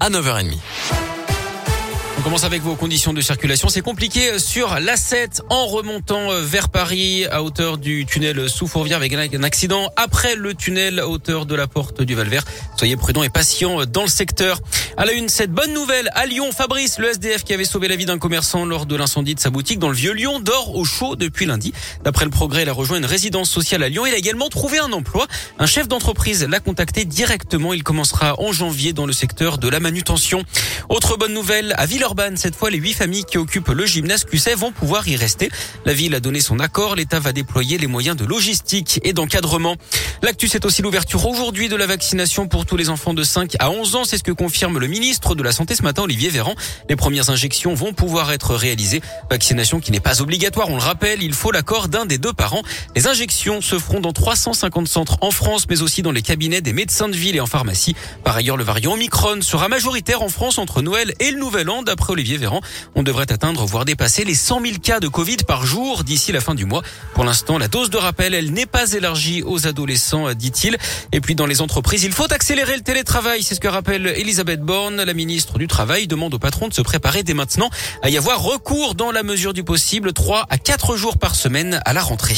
à 9h30. On commence avec vos conditions de circulation. C'est compliqué sur l'A7 en remontant vers Paris à hauteur du tunnel sous Fourvière avec un accident après le tunnel à hauteur de la porte du Valvert. Soyez prudents et patients dans le secteur. À la une, cette bonne nouvelle à Lyon, Fabrice, le SDF qui avait sauvé la vie d'un commerçant lors de l'incendie de sa boutique dans le vieux Lyon, dort au chaud depuis lundi. D'après le progrès, il a rejoint une résidence sociale à Lyon. Il a également trouvé un emploi. Un chef d'entreprise l'a contacté directement. Il commencera en janvier dans le secteur de la manutention. Autre bonne nouvelle, à Villeurbanne, cette fois, les huit familles qui occupent le gymnase QC vont pouvoir y rester. La ville a donné son accord. L'État va déployer les moyens de logistique et d'encadrement. L'actu, c'est aussi l'ouverture aujourd'hui de la vaccination pour tous les enfants de 5 à 11 ans. C'est ce que confirme le ministre de la Santé ce matin, Olivier Véran. Les premières injections vont pouvoir être réalisées. Vaccination qui n'est pas obligatoire, on le rappelle. Il faut l'accord d'un des deux parents. Les injections se feront dans 350 centres en France, mais aussi dans les cabinets des médecins de ville et en pharmacie. Par ailleurs, le variant Omicron sera majoritaire en France entre Noël et le Nouvel An, d'après Olivier Véran. On devrait atteindre, voire dépasser les 100 000 cas de Covid par jour d'ici la fin du mois. Pour l'instant, la dose de rappel, elle n'est pas élargie aux adolescents, dit-il. Et puis, dans les entreprises, il faut accélérer le télétravail. C'est ce que rappelle Elisabeth Borne, la ministre du Travail, demande aux patrons de se préparer dès maintenant à y avoir recours dans la mesure du possible, 3 à 4 jours par semaine à la rentrée.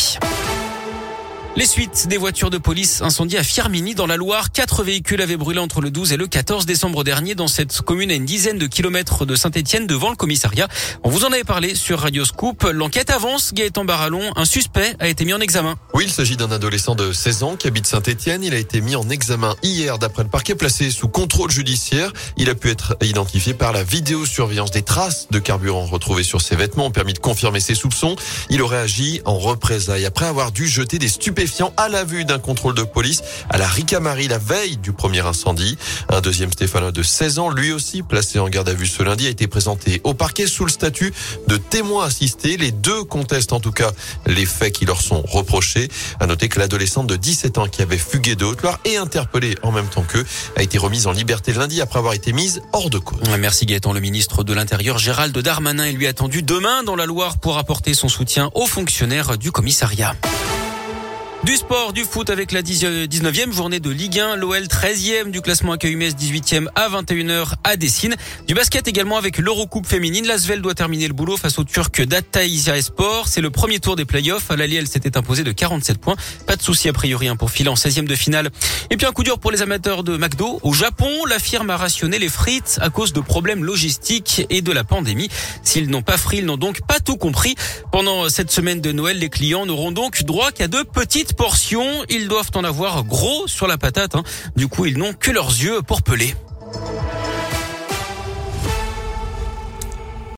Les suites des voitures de police incendiées à Firmini dans la Loire. Quatre véhicules avaient brûlé entre le 12 et le 14 décembre dernier dans cette commune à une dizaine de kilomètres de Saint-Etienne devant le commissariat. On vous en avait parlé sur Radio Scoop. L'enquête avance. Gaëtan Barallon, un suspect a été mis en examen. Oui, il s'agit d'un adolescent de 16 ans qui habite Saint-Etienne. Il a été mis en examen hier d'après le parquet placé sous contrôle judiciaire. Il a pu être identifié par la vidéosurveillance des traces de carburant retrouvées sur ses vêtements ont permis de confirmer ses soupçons. Il aurait agi en représailles après avoir dû jeter des stupéfiants à la vue d'un contrôle de police à la Ricamari la veille du premier incendie. Un deuxième Stéphanois de 16 ans, lui aussi placé en garde à vue ce lundi, a été présenté au parquet sous le statut de témoin assisté. Les deux contestent en tout cas les faits qui leur sont reprochés. À noter que l'adolescente de 17 ans qui avait fugué de Haute-Loire et interpellée en même temps qu'eux a été remise en liberté lundi après avoir été mise hors de cause. Merci Gaëtan. Le ministre de l'Intérieur Gérald Darmanin est lui attendu demain dans la Loire pour apporter son soutien aux fonctionnaires du commissariat. Du sport, du foot avec la 19e journée de Ligue 1, l'OL 13e du classement accueil Metz 18e à 21h à Dessine. Du basket également avec l'Eurocoupe féminine. L'Asvel doit terminer le boulot face au Turc Dataïsia Sport. C'est le premier tour des playoffs. À l'Ali, elle s'était imposée de 47 points. Pas de souci a priori hein, pour filer en 16e de finale. Et puis un coup dur pour les amateurs de McDo. Au Japon, la firme a rationné les frites à cause de problèmes logistiques et de la pandémie. S'ils n'ont pas frit, ils n'ont donc pas tout compris. Pendant cette semaine de Noël, les clients n'auront donc droit qu'à de petites portions. Ils doivent en avoir gros sur la patate. Hein. Du coup, ils n'ont que leurs yeux pour peler.